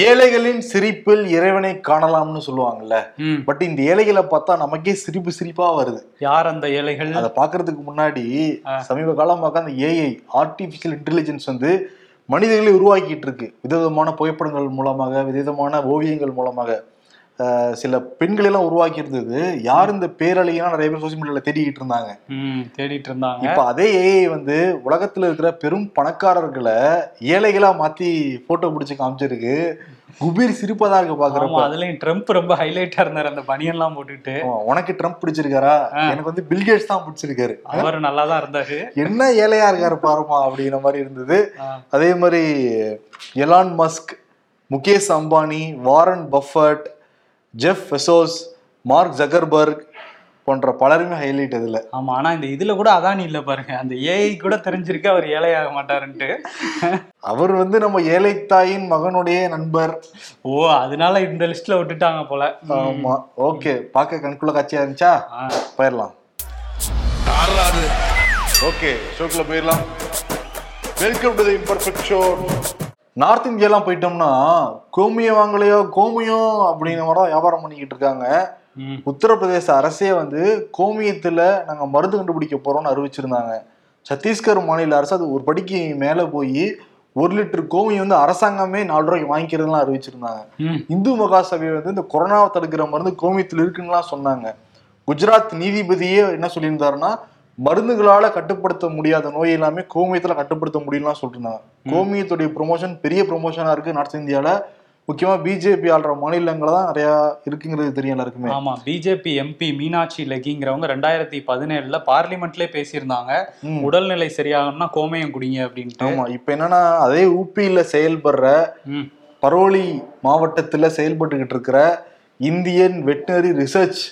ஏழைகளின் சிரிப்பில் இறைவனை காணலாம்னு சொல்லுவாங்கல்ல. பட் இந்த ஏழைகளை பார்த்தா நமக்கே சிரிப்பு சிரிப்பா வருது. யார் அந்த ஏழைகள்? அதை பாக்குறதுக்கு முன்னாடி சமீப காலமாக அந்த ஏஐ ஆர்டிபிஷியல் இன்டெலிஜென்ஸ் வந்து மனிதர்களை உருவாக்கிட்டு இருக்கு. விதவிதமான புகைப்படங்கள் மூலமாக விதவிதமான ஓவியங்கள் மூலமாக. சில பெண்களை எல்லாம் உருவாக்கி இருந்தது யார் இந்த பேரழினா நிறைய பேர் சோசியல் மீடியால தேடிக்கிட்டு இருந்தாங்க. தேடிட்டு இருந்தாங்க. இப்ப அதே ஏஐ வந்து உலகத்துல இருக்கிற பெரும் பணக்காரர்களை ஏழைகளா மாத்தி போட்டோ பிடிச்சு காமிச்சிருக்கு. குபீர் சிரிப்பதா இருக்கு பாக்குறப்ப. அதுலயும் ட்ரம்ப் ரொம்ப ஹைலைட்டா இருந்தாரு அந்த பனியெல்லாம் போட்டுட்டு உனக்கு ட்ரம்ப் பிடிச்சிருக்காரா? எனக்கு வந்து பில்கேட்ஸ் தான் பிடிச்சிருக்காரு. அவர் நல்லா தான் இருந்தாரு. என்ன ஏழையா இருக்காரு பாருமா அப்படிங்கிற மாதிரி இருந்தது. அதே மாதிரி Elon Musk Mukesh Ambani Warren Buffett Jeff Bezos Mark Zuckerberg போன்ற பலருமே ஹைலைட் இதுல. ஆமா ஆனா இந்த இதுல கூட அதானி இல்ல பாருங்க. அந்த ஏஐ கூட தெரிஞ்சிருக்கு அவர் ஏழையாக மாட்டாருன்ட்டு. அவர் வந்து நம்ம ஏழை தாயின் மகனுடைய நண்பர். ஓ அதனால இந்த லிஸ்ட்ல விட்டுட்டாங்க போல. ஆமா ஓகே பார்க்க கண்குள்ள காட்சியா இருந்துச்சா? ஆ. போயிடலாம். ஓகே ஷோக்குள்ள போயிடலாம். Welcome to the imperfect show north இந்தியாலாம் போயிட்டோம்னா கோமியம் வாங்கலையோ கோமியம் அப்படிங்கிற மாதிரி தான் வியாபாரம் பண்ணிக்கிட்டு இருக்காங்க. உத்தரப்பிரதேச அரசே வந்து கோமியத்துல நாங்க மருந்து கண்டுபிடிக்க போறோம்னு அறிவிச்சிருந்தாங்க சத்தீஸ்கர் மாநில அரசு அது ஒரு படிக்கு மேல போய் ஒரு லிட்டர் கோமியம் வந்து அரசாங்கமே நாலு ரூபாய்க்கு வாங்கிக்கிறதுலாம் அறிவிச்சிருந்தாங்க. இந்து மகாசபை வந்து இந்த கொரோனாவை தடுக்கிற மருந்து கோமியத்தில் இருக்குன்னுலாம் சொன்னாங்க குஜராத் நீதிபதியே என்ன சொல்லியிருந்தாருன்னா மருந்துகளால கட்டுப்படுத்த முடியாத நோய் எல்லாமே கோமியத்துல கட்டுப்படுத்த முடியும்லாம் சொல்லிருந்தாங்க கோமியத்துடைய ப்ரொமோஷன் பெரிய ப்ரொமோஷனா இருக்கு நார்த் இந்தியால. முக்கியமா பிஜேபி ஆள்ற மாநிலங்கள் தான் நிறைய இருக்குங்கிறது தெரியும் எல்லாருக்குமே. ஆமா பிஜேபி எம்பி மீனாட்சி லெகிங்கிறவங்க ரெண்டாயிரத்தி பதினேழுல பார்லிமெண்ட்லயே பேசியிருந்தாங்க. உடல்நிலை சரியாகணும்னா கோமயம் குடிங்க அப்படின்ட்டு. ஆமா இப்ப என்னன்னா அதே ஊபியில செயல்படுற. பரோலி மாவட்டத்துல செயல்பட்டுக்கிட்டு இருக்கிற இந்தியன் வெட்டினரி ரிசர்ச்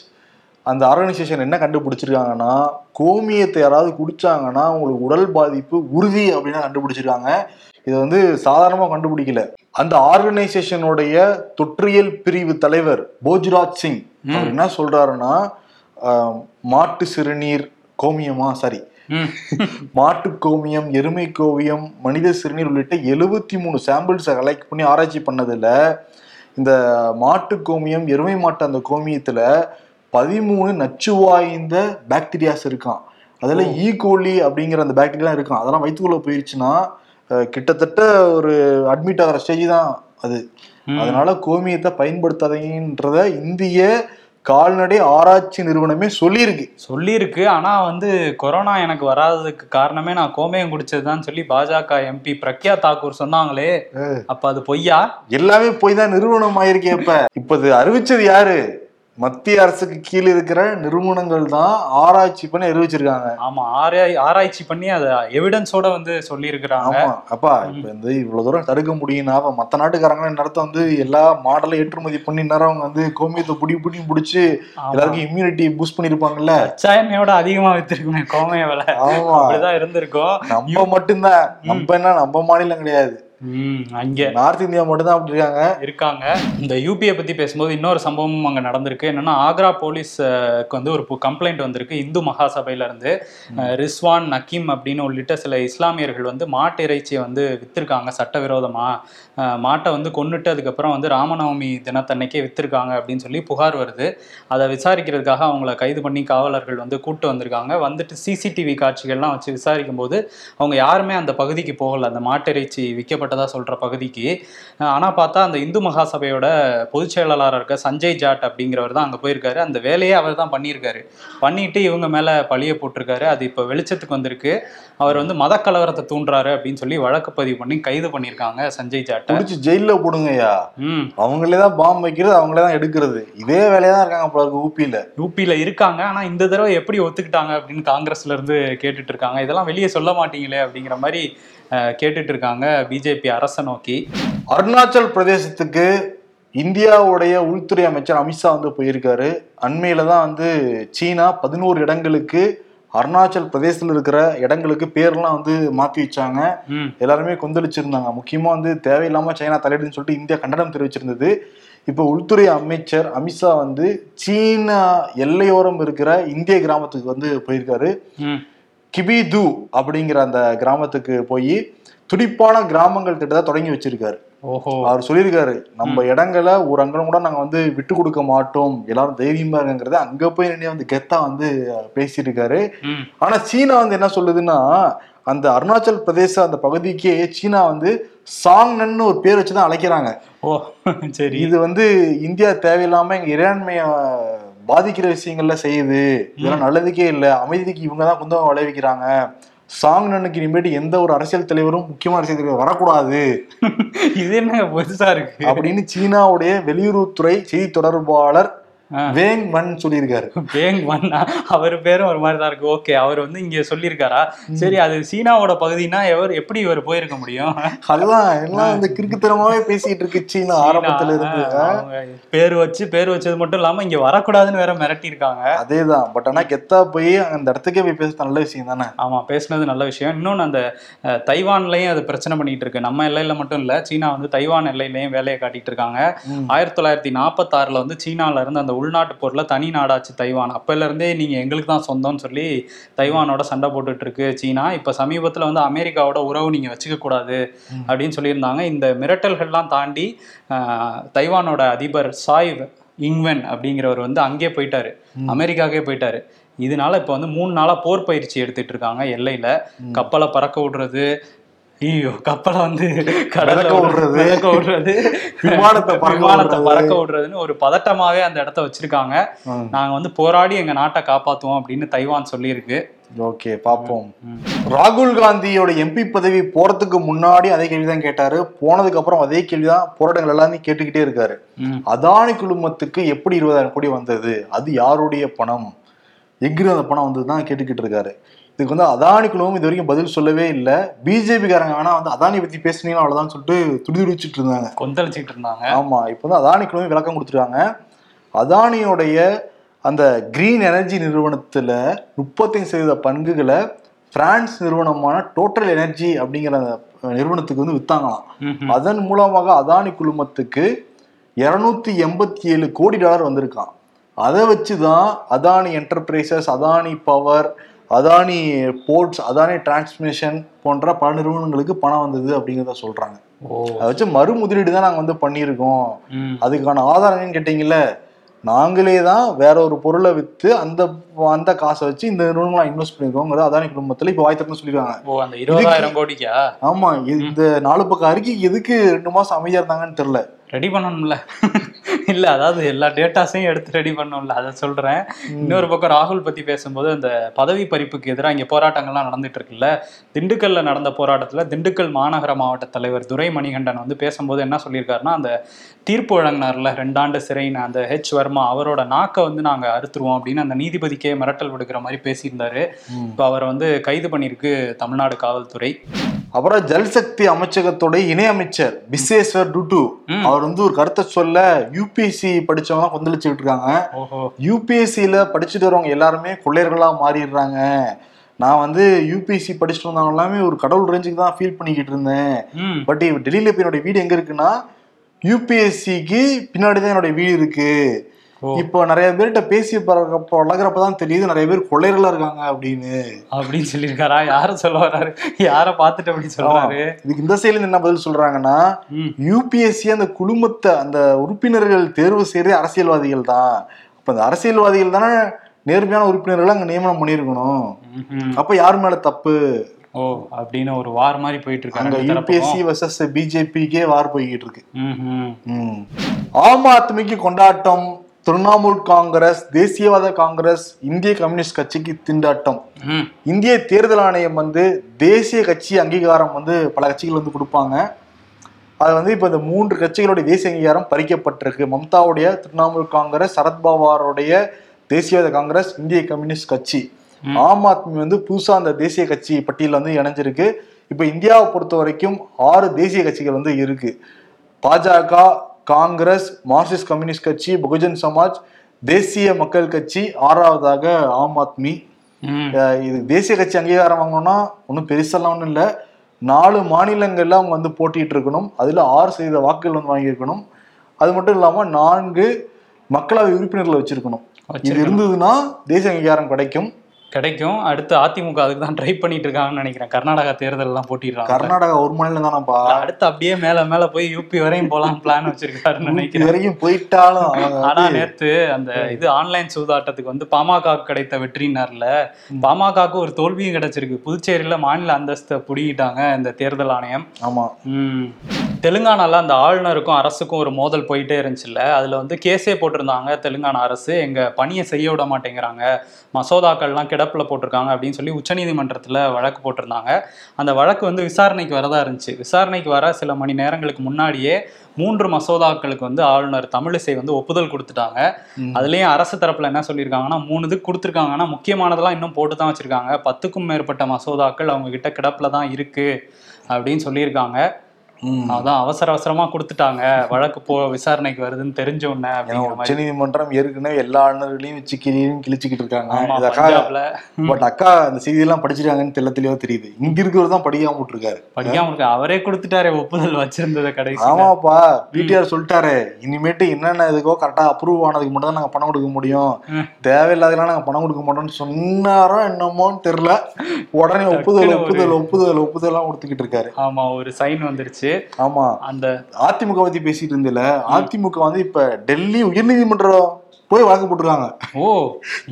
அந்த ஆர்கனைசேஷன் என்ன கண்டுபிடிச்சிருக்காங்கன்னா கோமியத்தை யாராவது குடிச்சாங்கன்னா அவங்களுக்கு உடல் பாதிப்பு உறுதி அப்படின்னு கண்டுபிடிச்சிருக்காங்க. இதை வந்து சாதாரணமா கண்டுபிடிக்கல. அந்த ஆர்கனைசேஷனுடைய தொற்றியல் பிரிவு தலைவர் போஜ்ராஜ் சிங் என்ன சொல்றாருன்னா மாட்டு சிறுநீர் கோமியமா? சாரி. மாட்டு கோமியம் எருமை கோவியம் மனித சிறுநீர் உள்ளிட்ட எழுபத்தி மூணு சாம்பிள்ஸை கலெக்ட் பண்ணி ஆராய்ச்சி பண்ணதுல இந்த மாட்டு கோமியம் எருமை மாட்டு அந்த கோமியத்துல பதிமூணு நச்சு வாய்ந்த பாக்டீரியாஸ் இருக்கான் அதுல ஈகோலி அப்படிங்கிற அந்த பாக்டீரியா இருக்கான் அதெல்லாம் வயிற்றுக்குள்ள போயிருச்சுன்னா அஹ், கிட்டத்தட்ட ஒரு அட்மிட் ஆகிற ஸ்டேஜ் தான் அது. அதனால கோமியத்தை பயன்படுத்தாதீங்கன்றத இந்திய கால்நடை ஆராய்ச்சி நிறுவனமே சொல்லியிருக்கு. சொல்லியிருக்கு. ஆனா வந்து கொரோனா எனக்கு வராததுக்கு காரணமே நான் கோமயம் குடிச்சதுதான் சொல்லி பாஜக எம்பி பிரக்யா தாக்கூர் சொன்னாங்களே. அப்ப அது பொய்யா? எல்லாமே போய் தான் நிறுவனம் ஆயிருக்கே இப்ப இப்ப இது அறிவிச்சது யாரு? மத்திய அரசுக்கு கீழே இருக்கிற நிறுவனங்கள் தான் ஆராய்ச்சி பண்ணி அறிவிச்சிருக்காங்க. ஆமா ஆராய் ஆராய்ச்சி பண்ணி அதை எவிடன்ஸோட வந்து சொல்லியிருக்கிறாங்க. ஆமா அப்பா இப்ப வந்து இவ்வளவு தூரம் தடுக்க முடியும்னா அப்ப மத்த நாட்டுக்காரங்க நேரத்தை வந்து எல்லா மாடலை ஏற்றுமதி பண்ணி நேரம் அவங்க வந்து கோமியத்தை புடி புடி புடிச்சு. எல்லாருக்கும் இம்யூனிட்டி பூஸ்ட் பண்ணிருப்பாங்கல்ல கச்சாயமையோட அதிகமா வித்திருக்குமே கோமய விலை ஆமா. அப்படிதான் இருந்திருக்கும். நம்ம மட்டும்தான். நம்ம என்ன நம்ம மாநிலம் கிடையாது. அங்க நார்த் இந்தியா மட்டும்தான் அப்படி இருக்காங்க. இருக்காங்க. இந்த யூபியை பத்தி பேசும்போது இன்னொரு சம்பவம் அங்க நடந்திருக்கு. என்னன்னா ஆக்ரா போலீஸ்க்கு வந்து ஒரு கம்ப்ளைண்ட் வந்திருக்கு. இந்து மகாசபையில இருந்து அஹ், ரிஸ்வான் நக்கீம் அப்படின்னு உள்ளிட்ட சில இஸ்லாமியர்கள் வந்து மாட்டு இறைச்சியை வந்து வித்திருக்காங்க சட்டவிரோதமா. அஹ், மாட்டை வந்து கொன்னுட்டு அதுக்கப்புறம் வந்து ராமநவமி தினத்தன்னைக்கே வித்திருக்காங்க அப்படின்னு சொல்லி புகார் வருது. அதை விசாரிக்கிறதுக்காக அவங்கள கைது பண்ணி காவலர்கள் வந்து கூட்டு வந்திருக்காங்க. வந்துட்டு சிசிடிவி காட்சிகள்லாம் வச்சு விசாரிக்கும் போது அவங்க யாருமே அந்த பகுதிக்கு போகல. அந்த மாட்டிறைச்சி விற்கப்பட்டதா சொல்ற பகுதிக்கு. அஹ் ஆனா பார்த்தா அந்த இந்து மகாசபையோட பொதுச் செயலாளராக இருக்க சஞ்சய் ஜாட் அப்படிங்கிறவர் தான் அங்க போயிருக்காரு. அந்த வேலையை அவர் தான் பண்ணியிருக்காரு. பண்ணிட்டு இவங்க மேல பழிய போட்டிருக்காரு. அது இப்போ வெளிச்சத்துக்கு வந்திருக்கு. அவர் வந்து மத கலவரத்தை தூண்டுறாரு அப்படின்னு சொல்லி வழக்கு பதிவு பண்ணி கைது பண்ணியிருக்காங்க சஞ்சய் ஜாட்டை. புடிச்சு ஜெயில போடுங்கய்யா. அவங்களே தான் பாம்பு வைக்கிறது அவங்களே தான் எடுக்கிறது. இதே வேலையா தான் இருக்காங்க இருக்கு ஊபியில யூபியில இருக்காங்க. ஆனா இந்த தடவை எப்படி ஒத்துக்கிட்டாங்க அப்படின்னு காங்கிரஸ்ல இருந்து கேட்டுட்டு இருக்காங்க. இதெல்லாம் வெளியே சொல்ல மாட்டீங்களே அப்படிங்கிற மாதிரி கேட்டுட்டு இருக்காங்க பிஜேபி அரசை நோக்கி. அருணாச்சல் பிரதேசத்துக்கு இந்தியாவுடைய உள்துறை அமைச்சர் அமித்ஷா வந்து போயிருக்காரு. அண்மையில தான் வந்து சீனா பதினோரு இடங்களுக்கு அருணாச்சல் பிரதேசத்தில் இருக்கிற இடங்களுக்கு பேர்லாம் வந்து மாத்தி வச்சாங்க. எல்லாருமே கொந்தளிச்சிருந்தாங்க. முக்கியமா வந்து தேவையில்லாம சைனா தலையிடுன்னு சொல்லிட்டு இந்தியா கண்டனம் தெரிவிச்சிருந்தது. இப்போ உள்துறை அமைச்சர் அமித்ஷா வந்து சீனா எல்லையோரம் இருக்கிற இந்திய கிராமத்துக்கு வந்து போயிருக்காரு. கிபிது அப்படிங்கிற அந்த கிராமத்துக்கு போய் துடிப்பான கிராமங்கள் திட்டத்தை தொடங்கி வச்சிருக்காரு. ஓஹோ. அவர் சொல்லியிருக்காரு நம்ம இடங்களை ஒரு அங்கனம் கூட நாங்க வந்து விட்டு கொடுக்க மாட்டோம் எல்லாரும் தைரியமா இருங்கிறத அங்க போய் நின்று வந்து கெத்தா வந்து பேசியிருக்காரு. ம். ஆனா சீனா வந்து என்ன சொல்லுதுன்னா அந்த அருணாச்சல் பிரதேச அந்த பகுதிக்கே சீனா வந்து சாங்னன்னு ஒரு பேர் வச்சுதான் அழைக்கிறாங்க. ஓ சரி. இது வந்து இந்தியா தேவையில்லாம எங்க இறையாண்மைய பாதிக்கிற விஷயங்கள்ல செய்யுது. இதெல்லாம் நல்லதுக்கே இல்ல. அமைதிக்கு இவங்க தான் குந்தம் விளைவிக்கிறாங்க சாங்னனுக்கு இனிமேட்டு எந்த ஒரு அரசியல் தலைவரும் முக்கியமான அரசியல் தலைவர் வரக்கூடாது. இது என்ன புதுசா இருக்கு? அப்படின்னு சீனாவுடைய வெளியுறவுத்துறை செய்தி தொடர்பாளர். வேங் மன் சொல்லியிருக்காரு. வேங் மன்னா அவர் பேரும் ஒரு மாதிரி தான் இருக்கு. ஓகே அவர் வந்து இங்க சொல்லியிருக்காரா? சரி அது சீனாவோட பகுதினா எவர் எப்படி இவர் போயிருக்க முடியும்? அதுதான் எல்லாம் வந்து கிறுக்குத்தனமாவே பேசிட்டு இருக்கு சீனா ஆரம்பத்துல இருந்து. பேர் வச்சு பேர் வச்சது மட்டும் இல்லாம இங்க வரக்கூடாதுன்னு வேற மிரட்டி இருக்காங்க அதேதான் பட் ஆனா கெத்தா போய் அந்த இடத்துக்கே போய் பேசுறது நல்ல விஷயம் தானே? ஆமா பேசுனது நல்ல விஷயம். இன்னொன்னு அந்த தைவான்லயும் அது பிரச்சனை பண்ணிட்டு இருக்கு. நம்ம எல்லையில மட்டும் இல்ல சீனா வந்து தைவான் எல்லையிலயும் வேலையை காட்டிட்டு இருக்காங்க. ஆயிரத்தி தொள்ளாயிரத்தி நாற்பத்தாறுல வந்து சீனால இருந்து அந்த உள்நாட்டு போர்ல தனி நாடாச்சு தைவான். அப்பையில இருந்தே நீங்க எங்களுக்கு தான் சொந்தம்னு சொல்லி தைவானோட சண்டை போட்டுட்டு இருக்கு சீனா. இப்ப சமீபத்துல வந்து அமெரிக்காவோட உறவு நீங்க வச்சுக்க கூடாது ம். அப்படின்னு சொல்லியிருந்தாங்க. இந்த மிரட்டல்கள்லாம் தாண்டி தைவானோட அதிபர் சாய் இங்வென் அப்படிங்கிறவர் வந்து அங்கே போயிட்டாரு. அமெரிக்காக்கே போயிட்டாரு. இதனால இப்ப வந்து மூணு நாளா போர் பயிற்சி எடுத்துட்டு இருக்காங்க எல்லையில கப்பலை பறக்க விடுறது ஐயோ கப்பலை வந்து மிதக்க விடுறது. விடுறது விமானத்தை விமானத்தை. பறக்க விடுறதுன்னு ஒரு பதட்டமாவே அந்த இடத்த வச்சிருக்காங்க. நாங்க வந்து போராடி எங்க நாட்டை காப்பாத்துவோம் அப்படின்னு தைவான் சொல்லியிருக்கு ஓகே பாப்போம் ம். ராகுல் காந்தியோட எம்பி பதவி போறதுக்கு முன்னாடி அதே கேள்விதான் கேட்டாரு போனதுக்கு அப்புறம் அதே கேள்விதான் போராட்டங்கள் எல்லாத்தையும் கேட்டுக்கிட்டே இருக்காரு. அதானி குழுமத்துக்கு எப்படி இருபதாயிரம் கோடி வந்தது அது யாருடைய பணம் எங்கிருந்து அந்த பணம் வந்ததுதான் கேட்டுக்கிட்டு இருக்காரு இதுக்கு வந்து அதானி குழுமம் இது வரைக்கும் பதில் சொல்லவே இல்லை. பிஜேபி காரங்க வேணா வந்து அதானி பத்தி பேசுனீங்கன்னா அவ்வளவுதான் சொல்லிட்டு துடிதுடிச்சிட்டு இருந்தாங்க. கொந்தளிச்சிட்டு இருந்தாங்க. ஆமா இப்போ வந்து அதானி குழுமம் விளக்கம் கொடுத்துருக்காங்க. அதானியோடைய அந்த கிரீன் எனர்ஜி நிறுவனத்துல முப்பத்தஞ்சு சதவீத பங்குகளை பிரான்ஸ் நிறுவனமான டோட்டல் எனர்ஜி அப்படிங்கிற அந்த நிறுவனத்துக்கு வந்து வித்தாங்களாம். அதன் மூலமாக அதானி குழுமத்துக்கு இருநூத்தி எண்பத்தி ஏழு கோடி டாலர் வந்திருக்கான் அதை வச்சு தான் Adani enterprises Adani power Adani ports Adani transmission போன்ற பல நிறுவனங்களுக்கு பணம் வந்தது அப்படிங்கிறத சொல்றாங்க. அதை வச்சு மறு முதலீடு தான் நாங்கள் வந்து பண்ணியிருக்கோம். அதுக்கான ஆதாரங்கன்னு கேட்டீங்கல்ல நாங்களே தான் வேற ஒரு பொருளை வித்து அந்த அந்த காசை வச்சு இந்த நிறுவனங்களை இன்வெஸ்ட் பண்ணிருக்கோங்கிறது அதானி குடும்பத்துல இப்போ வாய்த்திறன்னு சொல்லிருக்காங்க ஓ அந்த இருபதாயிரம் கோடிக்கா? ஆமா இந்த நாலு பக்கம் அறிக்கை எதுக்கு ரெண்டு மாசம் அமைதியா இருந்தாங்கன்னு தெரியல. ரெடி பண்ணணும்ல. இல்ல அதாவது எல்லா டேட்டாஸையும் எடுத்து ரெடி பண்ணணும்ல அதை சொல்றேன். இன்னொரு பக்கம் ராகுல் பத்தி பேசும்போது அந்த பதவி பறிப்புக்கு எதிராக இங்க போராட்டங்கள்லாம் நடந்துட்டு இருக்குல்ல. திண்டுக்கல்ல நடந்த போராட்டத்துல திண்டுக்கல் மாநகர மாவட்ட தலைவர் துரை மணிகண்டன் வந்து பேசும்போது என்ன சொல்லியிருக்காருன்னா அந்த தீர்ப்பு வழங்கினார்ல ரெண்டாண்டு சிறைன்னு அந்த ஹெச் வர்மா அவரோட நாக்கை வந்து நாங்க அறுத்துருவோம் அப்படின்னு அந்த நீதிபதிக்கே மிரட்டல் விடுக்கிற மாதிரி பேசியிருந்தாரு. இப்போ அவரை வந்து கைது பண்ணியிருக்கு தமிழ்நாடு காவல்துறை. அப்புறம் ஜல்சக்தி அமைச்சகத்தோட இணை அமைச்சர் பிஸ்வேஸ்வர் டுட்டு. அவர் வந்து ஒரு கருத்தை சொல்ல யூபிஎஸ்சி படிச்சவங்க கொந்தளிச்சுக்கிட்டு இருக்காங்க. யூபிஎஸ்சியில படிச்சுட்டு வரவங்க எல்லாருமே கொள்ளையர்களா மாறிடுறாங்க. நான் வந்து யூபிஎஸ்சி படிச்சுட்டு வந்தவங்க எல்லாமே ஒரு கடவுள் ரேஞ்சுக்கு தான் ஃபீல் பண்ணிக்கிட்டு இருந்தேன். பட் டெல்லியில இப்ப என்னோட வீடு எங்க இருக்குன்னா யூபிஎஸ்சிக்கு பின்னாடி தான் என்னோட வீடு இருக்கு. இப்போ நிறைய பேர்கிட்ட பேசி பழக- பழகுறப்ப தான் தெரியுது நிறைய பேர் கொள்ளையர்களா இருக்காங்க அப்படின்னு. அப்படின்னு சொல்லியிருக்காரா? யார சொல்ல வர்றாரு யார பார்த்துட்டு அப்படி சொல்றாரு? இதுக்கு இந்த சைடுல என்ன பதில் சொல்றாங்கன்னா யூபிஎஸ்சி அந்த குழுமத்தை அந்த உறுப்பினர்கள் தேர்வு செய்யறது அரசியல்வாதிகள் தான். அப்ப அந்த அரசியல்வாதிகள் தானே நேர்மையான உறுப்பினர்களை அங்க நியமனம் பண்ணியிருக்கணும். அப்ப யார் மேல தப்பு? ஓ அப்படின்னு ஒரு வார் மாதிரி போயிட்டு இருக்காங்க யூபிஎஸ்சி வர்சஸ் பிஜேபிக்கே வார் போய்கிட்டு இருக்கு. ஆம் ஆத்மிக்கு கொண்டாட்டம் திரிணாமுல் காங்கிரஸ் தேசியவாத காங்கிரஸ் இந்திய கம்யூனிஸ்ட் கட்சிக்கு திண்டாட்டம். இந்திய தேர்தல் ஆணையம் வந்து தேசிய கட்சி அங்கீகாரம் வந்து பல கட்சிகள் வந்து கொடுப்பாங்க. அது வந்து இப்போ இந்த மூன்று கட்சிகளுடைய தேசிய அங்கீகாரம் பறிக்கப்பட்டிருக்கு. மம்தாவுடைய திரிணாமுல் காங்கிரஸ் சரத்பவாருடைய தேசியவாத காங்கிரஸ் இந்திய கம்யூனிஸ்ட் கட்சி. ஆம் ஆத்மி வந்து புதுசா அந்த தேசிய கட்சி பட்டியலில் வந்து இணைஞ்சிருக்கு. இப்போ இந்தியாவை பொறுத்த வரைக்கும் ஆறு தேசிய கட்சிகள் வந்து இருக்கு. பாஜக காங்கிரஸ் மார்க்சிஸ்ட் கம்யூனிஸ்ட் கட்சி பகுஜன் சமாஜ் தேசிய மக்கள் கட்சி ஆறாவதாக ஆம் ஆத்மி. இது தேசிய கட்சி அங்கீகாரம் வாங்கணும்னா ஒன்றும் பெருசெல்லாம் ஒன்றும் இல்லை. நாலு மாநிலங்கள்ல அவங்க வந்து போட்டிட்டு இருக்கணும். அதுல ஆறு சதவீத வாக்குகள் வந்து வாங்கியிருக்கணும். அது மட்டும் இல்லாம நான்கு மக்களவை உறுப்பினர்களை வச்சிருக்கணும். இது. இருந்ததுன்னா தேசிய அங்கீகாரம் கிடைக்கும். கிடைக்கும். அடுத்து அதிமுக அதுக்கு தான் ட்ரை பண்ணிட்டு இருக்காங்கன்னு நினைக்கிறேன். கர்நாடகா தேர்தல் எல்லாம் போட்டிடுறாங்க. கர்நாடகா ஒரு மாநிலம் தானப்பா அடுத்து அப்படியே மேல மேல போய் யூபி வரையும் போலாம் பிளான் வச்சிருக்காருன்னு நினைக்கிறேன். வரைக்கும் போயிட்டாலும் ஆனா நேத்து அந்த இது ஆன்லைன் சூதாட்டத்துக்கு வந்து பாமக கிடைத்த வெற்றினார்ல பாமகவுக்கு ஒரு தோல்வியும் கிடைச்சிருக்கு. புதுச்சேரியில மாநில அந்தஸ்தை புடிக்கிட்டாங்க இந்த தேர்தல் ஆணையம். ஆமா. ம். தெலுங்கானால அந்த ஆளுநருக்கும் அரசுக்கும் ஒரு மோதல் போயிட்டே இருந்துச்சுல்ல. அதுல வந்து கேஸே போட்டிருந்தாங்க தெலுங்கானா அரசு. எங்க பணியை செய்ய விட மாட்டேங்கிறாங்க. மசோதாக்கள்லாம் கிடப்புல போட்டிருக்காங்க அப்படின்னு சொல்லி உச்சநீதிமன்றத்துல வழக்கு போட்டிருந்தாங்க. அந்த வழக்கு வந்து விசாரணைக்கு வரதா இருந்துச்சு. விசாரணைக்கு வர சில மணி நேரங்களுக்கு முன்னாடியே மூன்று மசோதாக்களுக்கு வந்து ஆளுநர் தமிழிசை வந்து ஒப்புதல் கொடுத்துட்டாங்க. அதுலயும் அரசு தரப்புல என்ன சொல்லியிருக்காங்கன்னா மூணு இது கொடுத்துருக்காங்கன்னா முக்கியமானதெல்லாம் இன்னும் போட்டு தான் வச்சிருக்காங்க. பத்துக்கும் மேற்பட்ட மசோதாக்கள் அவங்க கிட்ட கிடப்புல தான் இருக்கு அப்படின்னு சொல்லியிருக்காங்க. அதான் அவசர அவசரமா கொடுத்துட்டாங்க. வழக்கு போ விசாரணைக்கு வருதுன்னு தெரிஞ்ச உடனே உச்ச நீதிமன்றம் ஏற்கனவே எல்லா ஆளுநர்களையும் வச்சு கிளியும் கிழிச்சுக்கிட்டு இருக்காங்க. பட் அக்கா அந்த செய்தியெல்லாம் படிச்சிருக்காங்கன்னு தெள்ள தெளிவா தெரியுது. இங்க இருக்கிறவர் தான் படிக்காம விட்டுருக்காரு. படிக்காம இருக்கு அவரே கொடுத்துட்டாரே ஒப்புதல் வச்சிருந்ததை கடைசி ஆமாப்பா பிடிஆர் சொல்லிட்டாரு இனிமேட்டு என்னென்ன இதுக்கோ கரெக்டா அப்ரூவ் ஆனதுக்கு மட்டும் தான் நாங்க பணம் கொடுக்க முடியும். தேவையில்லாதெல்லாம் நாங்க பணம் கொடுக்க மாட்டோம்னு சொன்னாரோ என்னமோன்னு தெரியல. உடனே ஒப்புதல் ஒரு- ஒப்புதல் ஒப்புதல் ஒப்புதல்லாம் கொடுத்துக்கிட்டு இருக்காரு. ஆமா ஒரு சைன் வந்துருச்சு. ஆமா. அந்த அதிமுக பத்தி பேசிட்டு இருந்தில அதிமுக வந்து இப்ப டெல்லி உயர்நீதிமன்றம் போய் வாக்கு போட்டிருக்காங்க. ஓ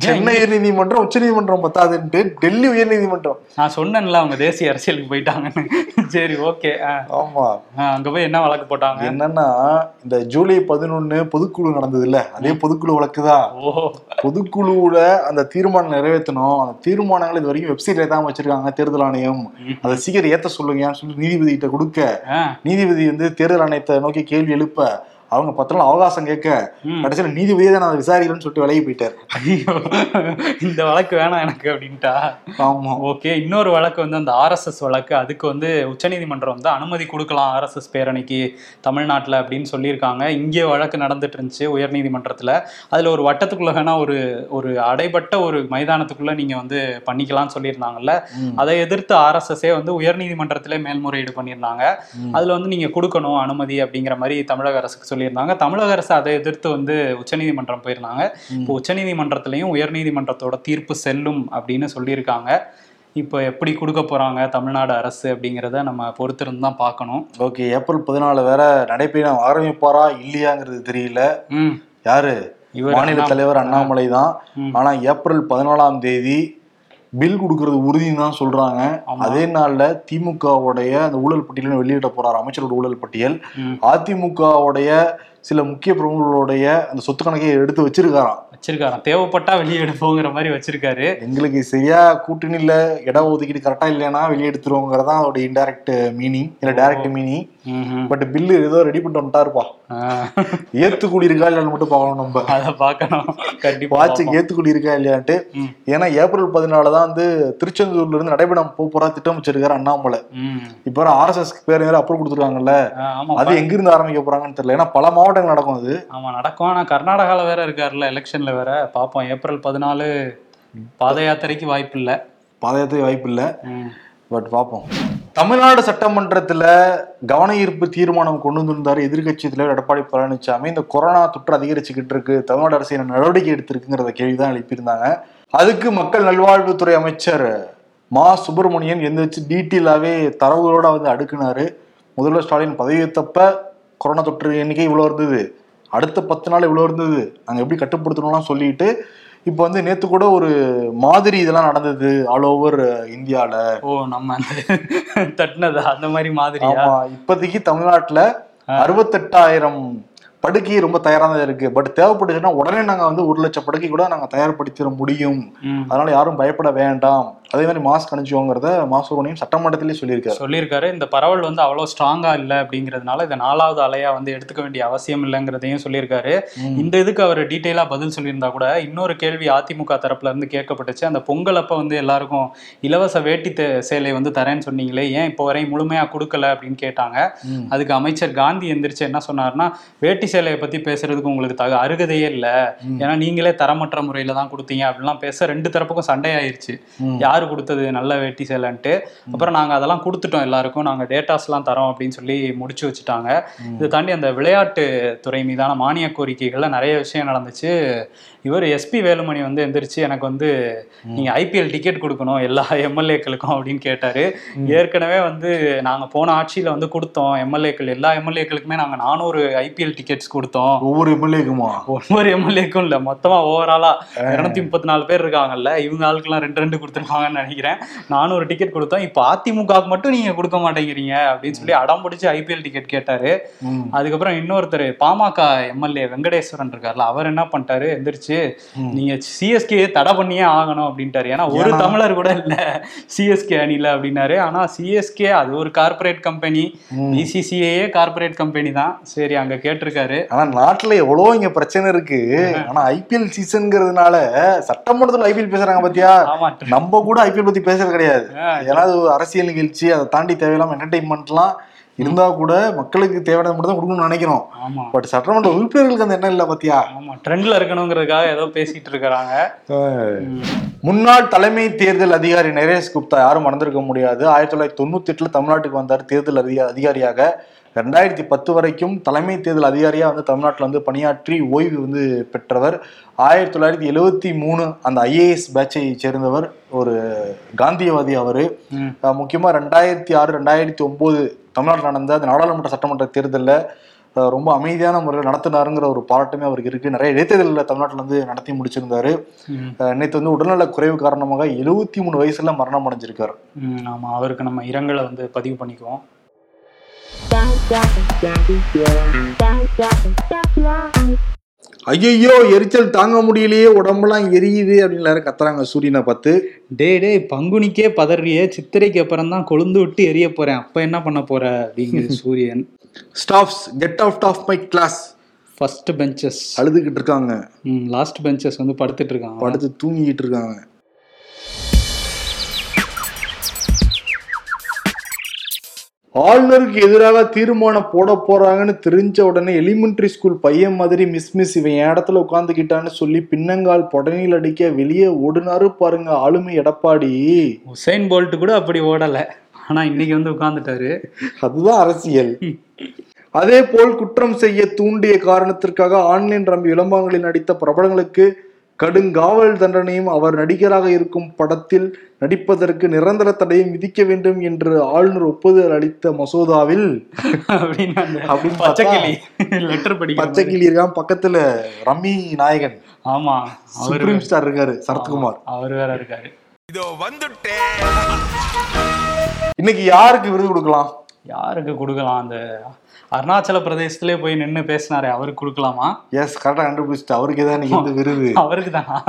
சென்னை உயர்நீதிமன்றம் உச்ச நீதிமன்றம் பத்தாதுன்ட்டு டெல்லி உயர்நீதிமன்றம். நான் சொன்னேன்ல அவங்க தேசிய அரசியலுக்கு போயிட்டாங்கன்னு. சரி ஓகே. ஆமா. அங்க போய் என்ன வழக்கு போட்டாங்க? என்னன்னா இந்த ஜூலை பதினொன்னு பொதுக்குழு நடந்தது இல்ல அதே பொதுக்குழு வழக்கு தான். ஓ. பொதுக்குழுவுல அந்த தீர்மானம் நிறைவேற்றணும். அந்த தீர்மானங்கள் இது வரைக்கும் வெப்சைட்ல தான் வச்சிருக்காங்க தேர்தல் ஆணையம். அதை சீக்கிரம் ஏத்த சொல்லுங்கன்னு சொல்லி நீதிபதி கிட்ட கொடுக்க நீதிபதி வந்து தேர்தல் ஆணையத்தை நோக்கி கேள்வி எழுப்ப அவங்க பத்து நாள் அவகாசம் கேட்க. கடைசியில நீதிபதியே தான் நான் அதை விசாரிக்கிறேன்னு சொல்லிட்டு விலகி போயிட்டாரு. ஐயோ இந்த வழக்கு வேணாம் எனக்கு அப்படின்ட்டா? ஆமா. ஓகே இன்னொரு வழக்கு வந்து அந்த ஆர்எஸ்எஸ் வழக்கு. அதுக்கு வந்து உச்சநீதிமன்றம் வந்து அனுமதி கொடுக்கலாம் ஆர்எஸ்எஸ் பேரணிக்கு தமிழ்நாட்டில் அப்படின்னு சொல்லியிருக்காங்க. இங்கே வழக்கு நடந்துட்டு இருந்துச்சு உயர்நீதிமன்றத்தில். அதில் ஒரு வட்டத்துக்குள்ள வேணா ஒரு ஒரு அடைபட்ட ஒரு மைதானத்துக்குள்ள நீங்க வந்து பண்ணிக்கலாம்னு சொல்லியிருந்தாங்கல்ல. அதை எதிர்த்து ஆர்எஸ்எஸ்ஸே வந்து உயர்நீதிமன்றத்திலே மேல்முறையீடு பண்ணியிருந்தாங்க. அதுல வந்து நீங்க கொடுக்கணும் அனுமதி அப்படிங்கிற மாதிரி தமிழக அரசுக்கு சொல்லியிருந்தாங்க. தமிழக அரசு அதை எதிர்த்து வந்து உச்சநீதிமன்றம் போயிருந்தாங்க. இப்போ உச்சநீதிமன்றத்திலையும் உயர்நீதிமன்றத்தோட தீர்ப்பு செல்லும் அப்படின்னு சொல்லியிருக்காங்க. இப்போ எப்படி கொடுக்க போறாங்க தமிழ்நாடு அரசு அப்படிங்கிறத நம்ம பொறுத்திருந்து தான் பார்க்கணும். ஓகே ஏப்ரல் பதினாலு வேற நடைபயணம் ஆரம்பிப்பாரா இல்லையாங்கிறது தெரியல. ம். யாரு? மாநில தலைவர் அண்ணாமலை தான். ம். ஆனா ஏப்ரல் பதினாலாம் தேதி பில் கொடுக்கறது உறுதின்னு தான் சொல்றாங்க. அதே நாள்ல திமுகவுடைய அந்த ஊழல் பட்டியலை வெளியிட போறார் அமைச்சரோட ஊழல் பட்டியல். அதிமுகவுடைய சில முக்கிய பிரமுகர்களுடைய அந்த சொத்து கணக்கை எடுத்து வச்சிருக்காராம் வச்சிருக்காராம். தேவைப்பட்டா வெளியே எடுப்போங்கிற மாதிரி வச்சிருக்காரு. எங்களுக்கு சரியா கூட்டணியில இட ஒதுக்கீடு கரெக்டா இல்லைன்னா வெளியே எடுத்துருவோங்கிறதா அதோட இன்டைரக்ட் மீனிங் இல்ல டைரக்ட் மீனிங். பட் பில்லு ஏதோ ரெடி பண்ணிட்டு வந்துட்டாருப்பா. ஏத்துக்கூடி இருக்கா இல்லைன்னு மட்டும் பார்க்கணும் நம்ம. அத பார்க்கணும். கண்டிப்பா வாட்சுக்கு. ஏத்துக்கூடி இருக்கா இல்லையான்ட்டு. ஏன்னா ஏப்ரல் பதினாலு தான் வந்து திருச்செந்தூர்ல இருந்து நடைபெறம் போக போறா திட்டம் வச்சிருக்காரு அண்ணாமலை. இப்ப ஆர்எஸ்எஸ் பேர் வேற அப்ரூவ் கொடுத்துருக்காங்கல்ல. அது எங்க இருந்து ஆரம்பிக்க போறாங்கன்னு தெரியல. ஏன்னா பல மாவட்டங்கள் நடக்கும் அது. ஆமா நடக்கும். ஆனா கர்நாடகால வேற இருக்காருல்ல எலெக்ஷன்ல வேற பாப்போம். ஏப்ரல் பதினாலு பாத யாத்திரைக்கு வாய்ப்பு இல்ல பாதயாத்திரை வாய்ப்பு இல்ல. பட் பார்ப்போம் தமிழ்நாடு சட்டமன்றத்துல கவன ஈர்ப்பு தீர்மானம் கொண்டு வந்திருந்தாரு எதிர்க்கட்சி தலைவர் எடப்பாடி பழனிசாமி. இந்த கொரோனா தொற்று அதிகரிச்சுக்கிட்டு இருக்கு. தமிழ்நாடு அரசு என்ன நடவடிக்கை எடுத்திருக்குங்கிறத கேள்விதான் எழுப்பியிருந்தாங்க. அதுக்கு மக்கள் நல்வாழ்வுத்துறை அமைச்சர் மா. சுப்பிரமணியன் எந்திரிச்சு டீட்டெயிலாவே தரவுகளோட வந்து அடுக்குனாரு. முதல்வர் ஸ்டாலின் பதவியேற்றப்ப கொரோனா தொற்று எண்ணிக்கை இவ்வளோ இருந்தது. அடுத்த பத்து நாள் இவ்வளோ இருந்தது. நாங்கள் எப்படி கட்டுப்படுத்தணும்லாம் சொல்லிட்டு இப்போ வந்து நேத்து கூட ஒரு மாதிரி இதெல்லாம் நடந்தது ஆல் ஓவர் இந்தியால. ஓ நம்ம தட்டினது? அந்த மாதிரி மாதிரியா? ஆமா இப்போதைக்கு தமிழ்நாட்டுல அறுபத்தெட்டாயிரம் படுக்கை ரொம்ப தயாராக தான் இருக்கு. பட் தேவைப்பட்டுச்சுன்னா உடனே நாங்க வந்து ஒரு லட்சம் படுக்கை கூட நாங்க தயார்படுத்திட முடியும். அதனால யாரும் பயப்பட வேண்டாம். அதே மாதிரி மாஸ்க் அணிச்சுவோங்கிறத மாசுவரணியும் சட்டமன்றத்திலே சொல்லியிருக்காரு சொல்லியிருக்காரு இந்த பரவல் வந்து அவ்வளோ ஸ்ட்ராங்கா இல்லை அப்படிங்கிறதுனால இதை நாலாவது அலையா வந்து எடுத்துக்க வேண்டிய அவசியம் இல்லைங்கிறதையும் சொல்லியிருக்காரு. இந்த இதுக்கு அவர் டீட்டெயிலா பதில் சொல்லியிருந்தா கூட இன்னொரு கேள்வி அதிமுக தரப்புல இருந்து கேட்கப்பட்டுச்சு அந்த பொங்கல் அப்ப வந்து எல்லாருக்கும் இலவச வேட்டி சேலை வந்து தரேன்னு சொன்னீங்களே ஏன் இப்போ வரையும் முழுமையா கொடுக்கல அப்படின்னு கேட்டாங்க. அதுக்கு அமைச்சர் காந்தி எந்திரிச்சு என்ன சொன்னாருன்னா வேட்டி சேலையை பத்தி பேசுறதுக்கு உங்களுக்கு தக அருகதையே இல்லை. ஏன்னா நீங்களே தரமற்ற முறையில தான் கொடுத்தீங்க அப்படிலாம் பேச ரெண்டு தரப்புக்கும் சண்டையாயிருச்சு. யாரு யாரு கொடுத்தது நல்ல வேட்டி சேலைன்ட்டு. அப்புறம் நாங்க அதெல்லாம் கொடுத்துட்டோம் எல்லாருக்கும். நாங்க டேட்டாஸ்லாம் தரோம் அப்படின்னு சொல்லி முடிச்சு வச்சுட்டாங்க. இதை தாண்டி அந்த விளையாட்டு துறை மீதான மானிய கோரிக்கைகள்ல நிறைய விஷயம் நடந்துச்சு. இவர் எஸ்பி வேலுமணி வந்து எந்திரிச்சு எனக்கு வந்து நீங்க ஐபிஎல் டிக்கெட் கொடுக்கணும் எல்லா எம்எல்ஏக்களுக்கும் அப்படின்னு கேட்டாரு. ஏற்கனவே வந்து நாங்க போன ஆட்சியில வந்து கொடுத்தோம். எம்எல்ஏக்கள் எல்லா எம்எல்ஏக்களுக்குமே நாங்க நானூறு ஐபிஎல் டிக்கெட்ஸ் கொடுத்தோம். ஒவ்வொரு எம்எல்ஏக்குமா ஒவ்வொரு எம்எல்ஏக்கும் இல்ல. மொத்தமா ஓவராலா இருநூத்தி முப்பத்தி நாலு பேர் இருக்காங்கல்ல. இவங்க ஆளுக்கெல்லாம் ரெண்டு ரெண்டு கொடுத்துருக்காங்கன்னு நினைக்கிறேன். நானூறு டிக்கெட் கொடுத்தோம். இப்போ அதிமுகவுக்கு மட்டும் நீங்க கொடுக்க மாட்டேங்கிறீங்க அப்படின்னு சொல்லி அடம் பிடிச்சி ஐபிஎல் டிக்கெட் கேட்டாரு. அதுக்கப்புறம் இன்னொருத்தர் பாமக எம்எல்ஏ வெங்கடேஸ்வரன் இருக்கார்ல அவர் என்ன பண்ணிட்டாரு? எந்திரிச்சு நீங்க சிஎஸ்கே தடை பண்ணியே ஆகணும் அப்படின்ட்டாரு. ஏன்னா ஒரு? தமிழர் கூட இல்ல. சிஎஸ்கே அணில அப்படின்னாரு. ஆனா சிஎஸ்கே அது ஒரு corporate company. BCCI corporate company தான். சரி அங்க கேட்டிருக்காரு. ஆனா நாட்டுல எவ்வளவோ இங்க பிரச்சனை இருக்கு. ஆனா ஐபிஎல் சீசன்ங்கிறதுனால சட்டமன்றத்துல ஐபிஎல் பேசுறாங்க பாத்தியா? நம்ம கூட ஐபிஎல் பத்தி பேசுறது கிடையாது. ஒரு அரசியல் நிகழ்ச்சி அதை தாண்டி தேவையில்லாம என்டர்டைன்மெண்ட்லாம் இருந்தா கூட மக்களுக்கு தேவையான மட்டும் தான் கொடுக்கணும்னு நினைக்கிறோம். பட் சட்டமன்ற உறுப்பினர்களுக்கு அந்த எண்ணம் இல்ல பாத்தியா? ஆமா. ட்ரெண்ட்ல இருக்கணுங்கிறதுக்காக ஏதோ பேசிட்டு இருக்கிறாங்க. முன்னாள் தலைமை தேர்தல் அதிகாரி நரேஷ் குப்தா யாரும் மறந்திருக்க முடியாது. ஆயிரத்தி தொள்ளாயிரத்தி தொண்ணூத்தி எட்டுல தமிழ்நாட்டுக்கு வந்தார் தேர்தல் அதிகா அதிகாரியாக. ரெண்டாயிரத்தி பத்து வரைக்கும் தலைமை தேர்தல் அதிகாரியா வந்து தமிழ்நாட்டில் வந்து பணியாற்றி ஓய்வு வந்து பெற்றவர். ஆயிரத்தி தொள்ளாயிரத்தி எழுவத்தி மூணு அந்த ஐஏஎஸ் பேட்சை சேர்ந்தவர் ஒரு காந்தியவாதி அவரு. ம். அஹ் முக்கியமா ரெண்டாயிரத்தி ஆறு ரெண்டாயிரத்தி ஒன்பது தமிழ்நாட்டில் நடந்த அந்த நாடாளுமன்ற சட்டமன்ற தேர்தலில் ரொம்ப அமைதியான முறையில் நடத்தினாருங்கிற ஒரு பாராட்டுமே அவருக்கு இருக்கு. நிறைய இடைத்தேர்தலில் தமிழ்நாட்டில் வந்து நடத்தி முடிச்சிருந்தாரு. நேத்து வந்து உடல்நல குறைவு காரணமாக எழுவத்தி மூணு வயசுல மரணம் அடைஞ்சிருக்காரு. ம், ஆமா. அவருக்கு நம்ம இரங்கலை வந்து பதிவு பண்ணிக்குவோம். ஐயோ எரிச்சல் தாங்க முடியலையே உடம்பெல்லாம் எரியுது அப்படின்னு எல்லாரும் கத்துறாங்க சூரியனை பார்த்து. டே டேய் பங்குனிக்கே பதறிய சித்திரைக்கு அப்புறம் தான் கொழுந்து விட்டு எரிய போறேன். அப்ப என்ன பண்ண போற? அப்படிங்குது சூரியன். Staffs get out of my class first benches அழுதுகிட்டு இருக்காங்க. லாஸ்ட் பெஞ்சஸ் வந்து படுத்துட்டு இருக்காங்க. படுத்து தூங்கிட்டு இருக்காங்க. ஆளுநருக்கு எதிராக தீர்மானம் போட போறாங்கன்னு தெரிஞ்ச உடனே எலிமெண்டரி ஸ்கூல் பையன் மாதிரி மிஸ் மிஸ் இவன் என் இடத்துல உட்காந்துக்கிட்டான்னு சொல்லி பின்னங்கால் புடனில் அடிக்க வெளியே ஓடுனாரு பாருங்க ஆளுமை எடப்பாடி. உசைன் போல்ட் கூட அப்படி ஓடல. ஆனா இன்னைக்கு வந்து உட்கார்ந்துட்டாரு. அதுதான் அரசியல். அதே போல் குற்றம் செய்ய தூண்டிய காரணத்திற்காக ஆன்லைன் ரம்மி விளம்பரங்களில் நடித்த பிரபலங்களுக்கு கடுங்காவல் தண்டனையும் அவர் நடிகராக இருக்கும் படத்தில் நடிப்பதற்கு நிரந்தர தடையும் விதிக்க வேண்டும் என்று ஆளுநர் ஒப்புதல் அளித்த மசோதாவில். பச்சைக்கிளி இருக்கான். பக்கத்துல ரம்மி நாயகன். ஆமா அவரு சுப்ரீம் ஸ்டார் இருக்காரு சரத்குமார். அவர் வேற இருக்காரு. இதோ வந்துட்டேன் இன்னைக்கு யாருக்கு விருது கொடுக்கலாம்? யாருக்கு கொடுக்கலாம் அந்த அருணாச்சல பிரதேசத்திலே போய் நின்னு பேசினாரே அவருக்கு கொடுக்கலாமா? எஸ் கரெக்டா கண்டுபிடிச்சிட்டு. அவருக்கு தான் இன்னைக்கு விருது. அவருக்கு தானா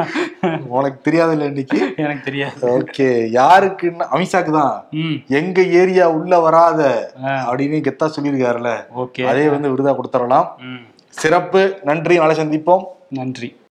உனக்கு தெரியாதுல்ல இன்னைக்கு? எனக்கு தெரியாது. ஓகே யாருக்குன்னு அமித்ஷாக்கு தான். எங்க ஏரியா உள்ள வராத. அப்படின்னு கெத்தா சொல்லியிருக்காருல்ல. ஓகே அதே வந்து விருதா கொடுத்துடலாம். சிறப்பு நன்றி. நாளை சந்திப்போம். நன்றி.